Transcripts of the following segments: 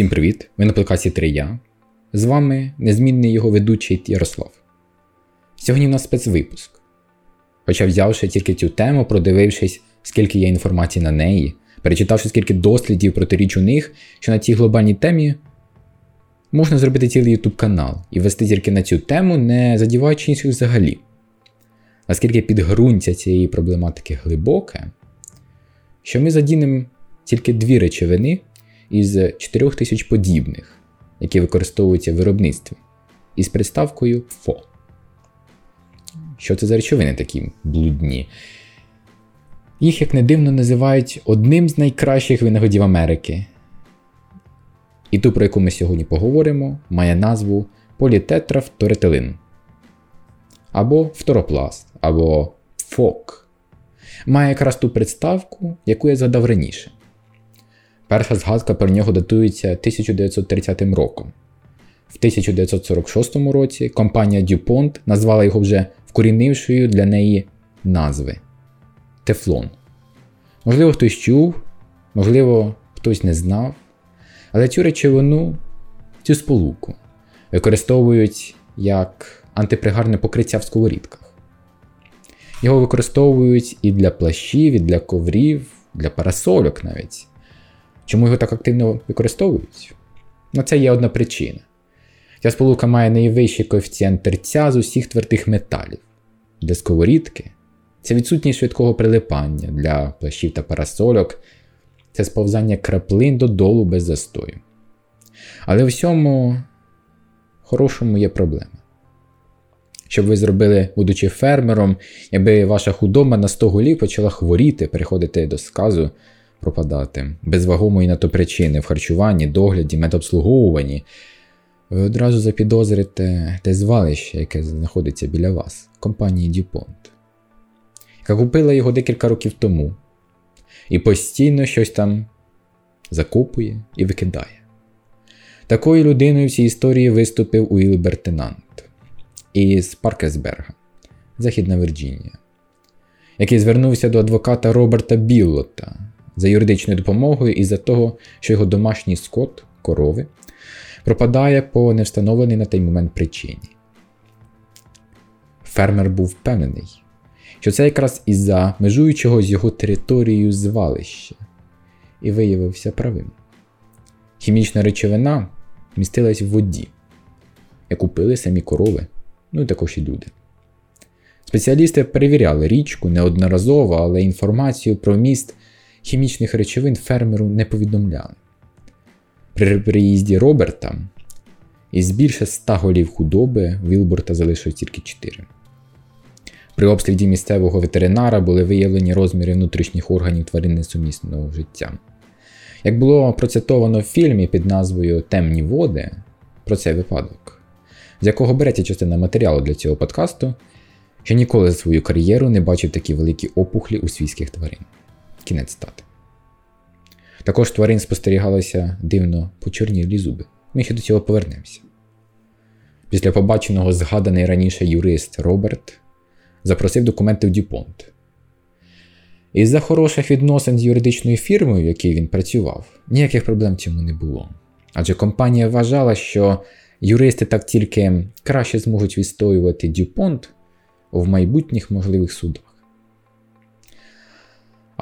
Всім привіт! Ви на подкасті 3 я. З вами незмінний його ведучий Ярослав. Сьогодні у нас спецвипуск. Хоча взявши тільки цю тему, продивившись, скільки є інформації на неї, перечитавши скільки дослідів протиріч у них, що на цій глобальній темі можна зробити цілий YouTube канал і вести тільки на цю тему, не задіваючи інших взагалі. Наскільки підґрунтя цієї проблематики глибоке, що ми задінемо тільки дві речовини із 4000 подібних, які використовуються в виробництві, із приставкою ФО. Що це за речовини такі блудні? Їх, як не дивно, називають одним з найкращих винагодів Америки. І ту, про яку ми сьогодні поговоримо, має назву політетрафторетилин. Або фторопласт, або ФОК. Має якраз ту представку, яку я згадав раніше. Перша згадка про нього датується 1930 роком. В 1946 році компанія DuPont назвала його вже вкорінившою для неї назви Тефлон. Можливо, хтось чув, можливо, хтось не знав. Але цю речовину, цю сполуку використовують як антипригарне покриття в сковорідках. Його використовують і для плащів, і для коврів, для парасольок навіть. Чому його так активно використовують? На це є одна причина. Ця сполука має найвищий коефіцієнт терця з усіх твердих металів. Для сковорідки це відсутність швидкого прилипання для плащів та парасольок, це сповзання краплин додолу без застою. Але в всьому хорошому є проблема. Щоб ви зробили, будучи фермером, якби ваша худоба на 100 голів почала хворіти, переходити до сказу, пропадати, без вагомої на то причини в харчуванні, догляді, медобслуговуванні, ви одразу запідозрите те звалище, яке знаходиться біля вас, компанії DuPont, яка купила його декілька років тому і постійно щось там закопує і викидає. Такою людиною в цій історії виступив Уіл Бертенант із Паркесберга, Західна Вірджинія, який звернувся до адвоката Роберта Біллота за юридичною допомогою із-за того, що його домашній скот, корови, пропадає по невстановленій на той момент причині. Фермер був впевнений, що це якраз із-за межуючого з його територією звалища, і виявився правим. Хімічна речовина містилась в воді, яку пили самі корови, ну і також і люди. Спеціалісти перевіряли річку неодноразово, але інформацію про міст хімічних речовин фермеру не повідомляли. При приїзді Роберта із більше ста голів худоби Вілборта залишив тільки 4. При обсліді місцевого ветеринара були виявлені розміри внутрішніх органів тварин несумісного життя. Як було процитовано в фільмі під назвою Темні води про цей випадок, з якого береться частина матеріалу для цього подкасту, що ніколи за свою кар'єру не бачив такі великі опухлі у свійських тварин. Кінець стати. Також тварин спостерігалося дивно почорнілі зуби. Ми ще до цього повернемося. Після побаченого згаданий раніше юрист Роберт запросив документи в Дюпонт. Із-за хороших відносин з юридичною фірмою, в якій він працював, ніяких проблем цьому не було. Адже компанія вважала, що юристи так тільки краще зможуть відстоювати Дюпонт в майбутніх можливих судах.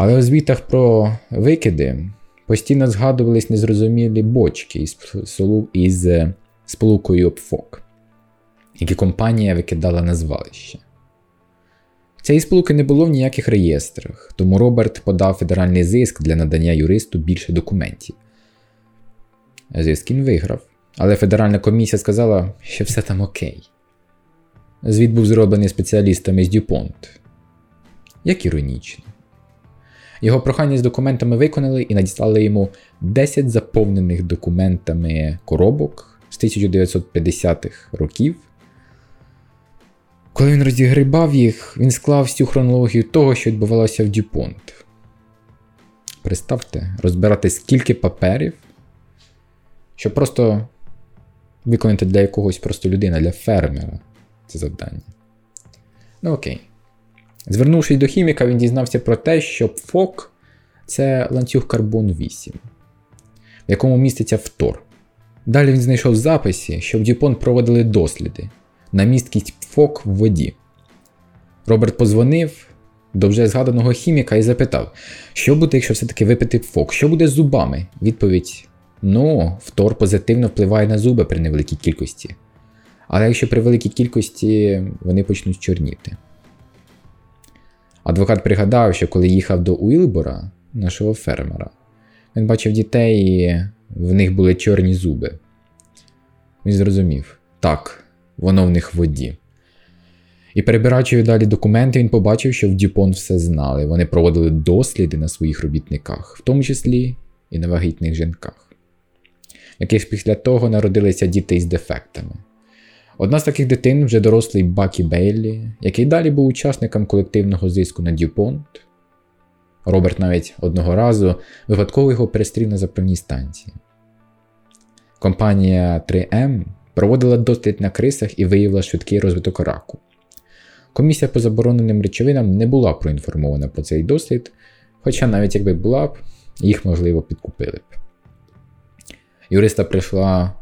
Але у звітах про викиди постійно згадувались незрозумілі бочки із е, сполукою ПФОК, які компанія викидала на звалище. Цієї сполуки не було в ніяких реєстрах, тому Роберт подав федеральний зиск для надання юристу більше документів. Зиск він виграв, але федеральна комісія сказала, що все там окей. Звіт був зроблений спеціалістами з Дюпонт. Як іронічно. Його прохання з документами виконали і надіслали йому 10 заповнених документами коробок з 1950-х років. Коли він розігрібав їх, він склав всю хронологію того, що відбувалося в Дюпонт. Представте, розбирати скільки паперів, щоб просто виконати для якогось просто людина, для фермера це завдання. Ну окей. Звернувшись до хіміка, він дізнався про те, що ФОК це ланцюг карбон 8, в якому міститься фтор, Далі він знайшов записі, що в Дюпон проводили досліди на місткість фок в воді. Роберт позвонив до вже згаданого хіміка і запитав, що буде, якщо все-таки випити фок, що буде з зубами? Відповідь: Ну, фтор позитивно впливає на зуби при невеликій кількості. Але якщо при великій кількості вони почнуть чорніти. Адвокат пригадав, що коли їхав до Уілбора, нашого фермера, він бачив дітей і в них були чорні зуби. Він зрозумів, так, воно в них в воді. І перебираючи далі документи, він побачив, що в Дюпон все знали. Вони проводили досліди на своїх робітниках, в тому числі і на вагітних жінках, яких після того народилися діти з дефектами. Одна з таких дитин вже дорослий Бакі Бейлі, який далі був учасником колективного зиску на Дюпонт. Роберт навіть одного разу випадково його перестрів на заправній станції. Компанія 3М проводила дослід на крисах і виявила швидкий розвиток раку. Комісія по забороненим речовинам не була проінформована про цей дослід, хоча навіть якби була б, їх можливо підкупили б. Юриста прийшла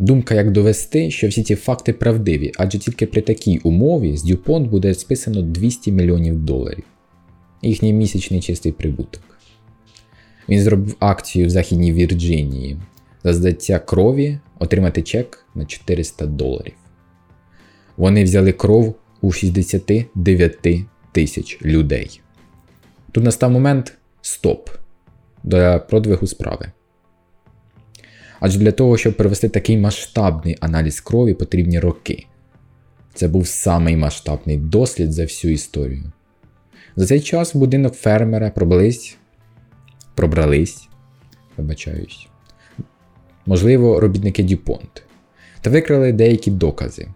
думка, як довести, що всі ці факти правдиві, адже тільки при такій умові з Дюпонт буде списано 200 мільйонів доларів, їхній місячний чистий прибуток. Він зробив акцію в Західній Вірджинії за здаття крові отримати чек на 400 доларів. Вони взяли кров у 69 тисяч людей. Тут настав момент стоп для продвигу справи. Адже для того, щоб провести такий масштабний аналіз крові, потрібні роки. Це був самий масштабний дослід за всю історію. За цей час в будинок фермера пробрались, пробрались, вибачаюсь, можливо, робітники Дюпонт, та викрали деякі докази.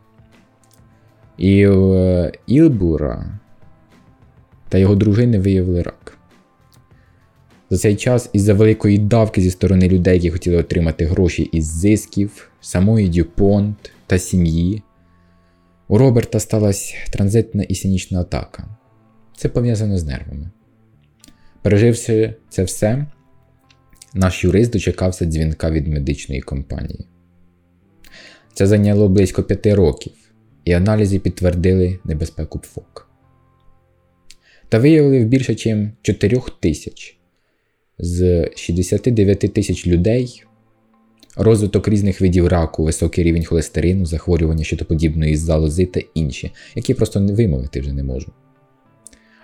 І в Ілбура та його дружини виявили рак. За цей час, із-за великої давки зі сторони людей, які хотіли отримати гроші із зисків, самої Дюпонт та сім'ї, у Роберта сталася транзитна і синічна атака. Це пов'язано з нервами. Переживши це все, наш юрист дочекався дзвінка від медичної компанії. Це зайняло близько п'яти років і аналізи підтвердили небезпеку ПФОК. Та виявили більше, ніж 4 тисяч з 69 тисяч людей розвиток різних видів раку, високий рівень холестерину, захворювання щитоподібної залози та інші, які просто не вимовити вже не можу.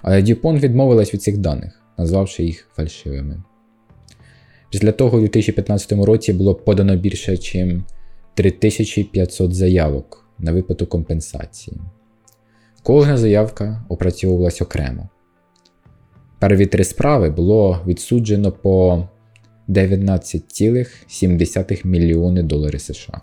Але Дюпон відмовилась від цих даних, назвавши їх фальшивими. Після того, у 2015 році було подано більше, ніж 3500 заявок на виплату компенсації. Кожна заявка опрацьовувалась окремо. Перві три справи було відсуджено по 19,7 мільйони доларів США.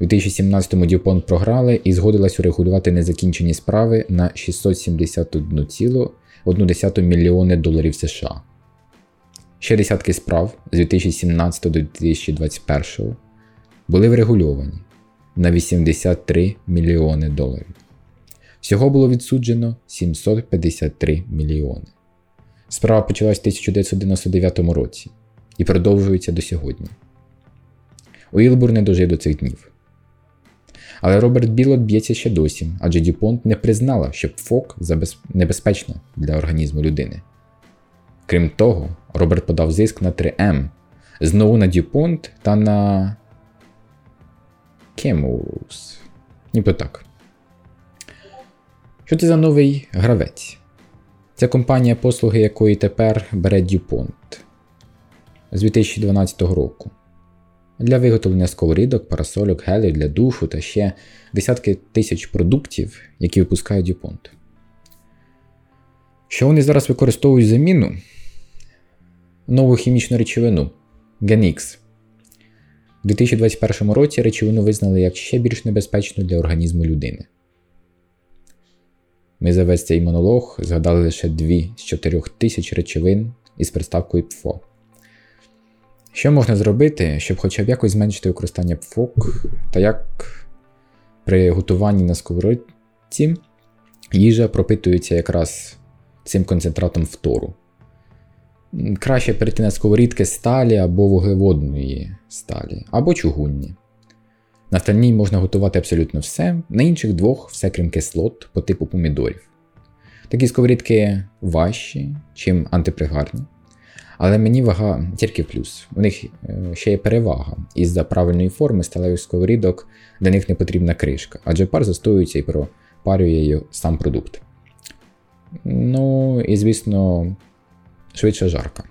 У 2017-му Дюпон програли і згодилась урегулювати незакінчені справи на 671,1 мільйони доларів США. Ще десятки справ з 2017 до 2021 були врегульовані на 83 мільйони доларів. Всього було відсуджено 753 мільйони. Справа почалась в 1999 році і продовжується до сьогодні. Уілбур не дожив до цих днів. Але Роберт Білот б'ється ще досі, адже Дюпонт не признала, що ФОК небезпечна для організму людини. Крім того, Роберт подав зиск на 3М, знову на Дюпонт та на Chemurus. Ніби так. Що це за новий гравець? Це компанія, послуги якої тепер бере DuPont з 2012 року. Для виготовлення сковорідок, парасольок, гелів для душу та ще десятки тисяч продуктів, які випускає DuPont. Що вони зараз використовують заміну? Нову хімічну речовину GenX. У 2021 році речовину визнали як ще більш небезпечну для організму людини. Ми за весь цей монолог згадали лише дві з чотирьох тисяч речовин із приставкою ПФО. Що можна зробити, щоб хоча б якось зменшити використання ПФОК, та як при готуванні на сковородці їжа пропитується якраз цим концентратом фтору? краще перейти на сковорідки сталі або вуглеводної сталі, або чугунні. На стальній можна готувати абсолютно все, на інших двох все крім кислот по типу помідорів. Такі сковорідки важчі, чим антипригарні. Але мені вага тільки плюс. У них е, ще є перевага. Із-за правильної форми сталевих сковорідок для них не потрібна кришка, адже пар застоюється і пропарює сам продукт. Ну і звісно, швидше жарка.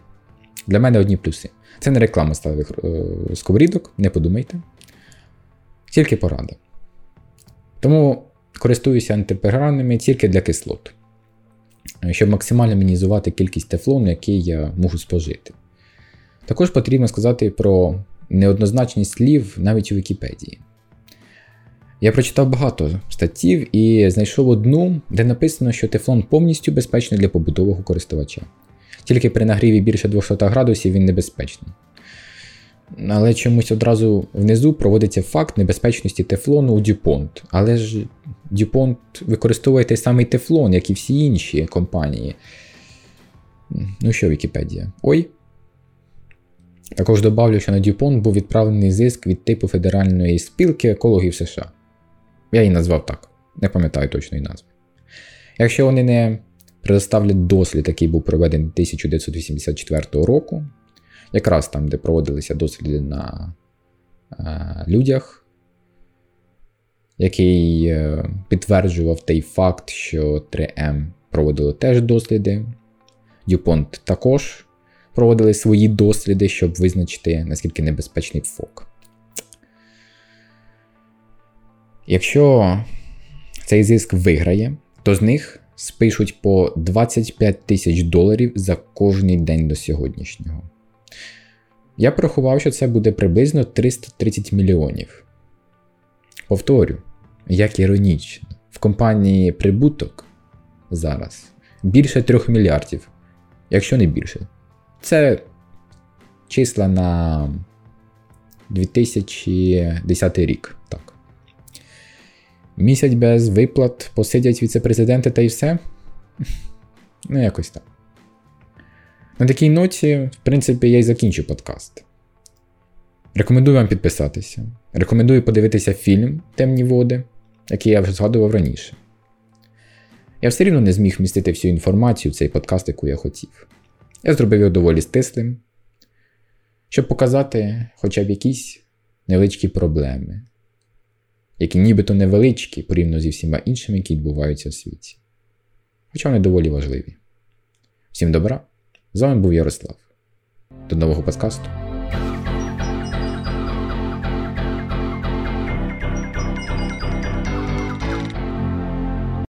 Для мене одні плюси. Це не реклама сталевих е, сковорідок, не подумайте. Тільки порада. Тому користуюся антипригарними тільки для кислот щоб максимально мінімізувати кількість тефлону, який я можу спожити. Також потрібно сказати про неоднозначність слів навіть у Вікіпедії. Я прочитав багато статтів і знайшов одну, де написано, що тефлон повністю безпечний для побутового користувача. Тільки при нагріві більше 200 градусів він небезпечний. Але чомусь одразу внизу проводиться факт небезпечності тефлону у DuPont. Але ж DuPont використовує той самий тефлон, як і всі інші компанії. Ну що, Вікіпедія? Ой. Також добавлю, що на DuPont був відправлений зиск від типу Федеральної спілки екологів США. Я її назвав так, не пам'ятаю точної назви. Якщо вони не предоставлять дослід, який був проведений 1984 року, якраз там, де проводилися досліди на е, людях, який е, підтверджував той факт, що 3М проводило теж досліди. Дюпонт також проводили свої досліди, щоб визначити, наскільки небезпечний фок. Якщо цей зиск виграє, то з них спишуть по 25 тисяч доларів за кожний день до сьогоднішнього. Я порахував, що це буде приблизно 330 мільйонів. Повторю, як іронічно, в компанії прибуток зараз більше 3 мільярдів, якщо не більше. Це числа на 2010 рік. Так. Місяць без виплат посидять віце-президенти та й все. Ну, якось так. На такій ноті, в принципі, я й закінчу подкаст. Рекомендую вам підписатися. Рекомендую подивитися фільм Темні води, який я вже згадував раніше. Я все рівно не зміг вмістити всю інформацію в цей подкаст, яку я хотів. Я зробив його доволі стислим, щоб показати хоча б якісь невеличкі проблеми, які нібито невеличкі порівняно зі всіма іншими, які відбуваються в світі. Хоча вони доволі важливі. Всім добра! З вами був Ярослав. До нового подкасту.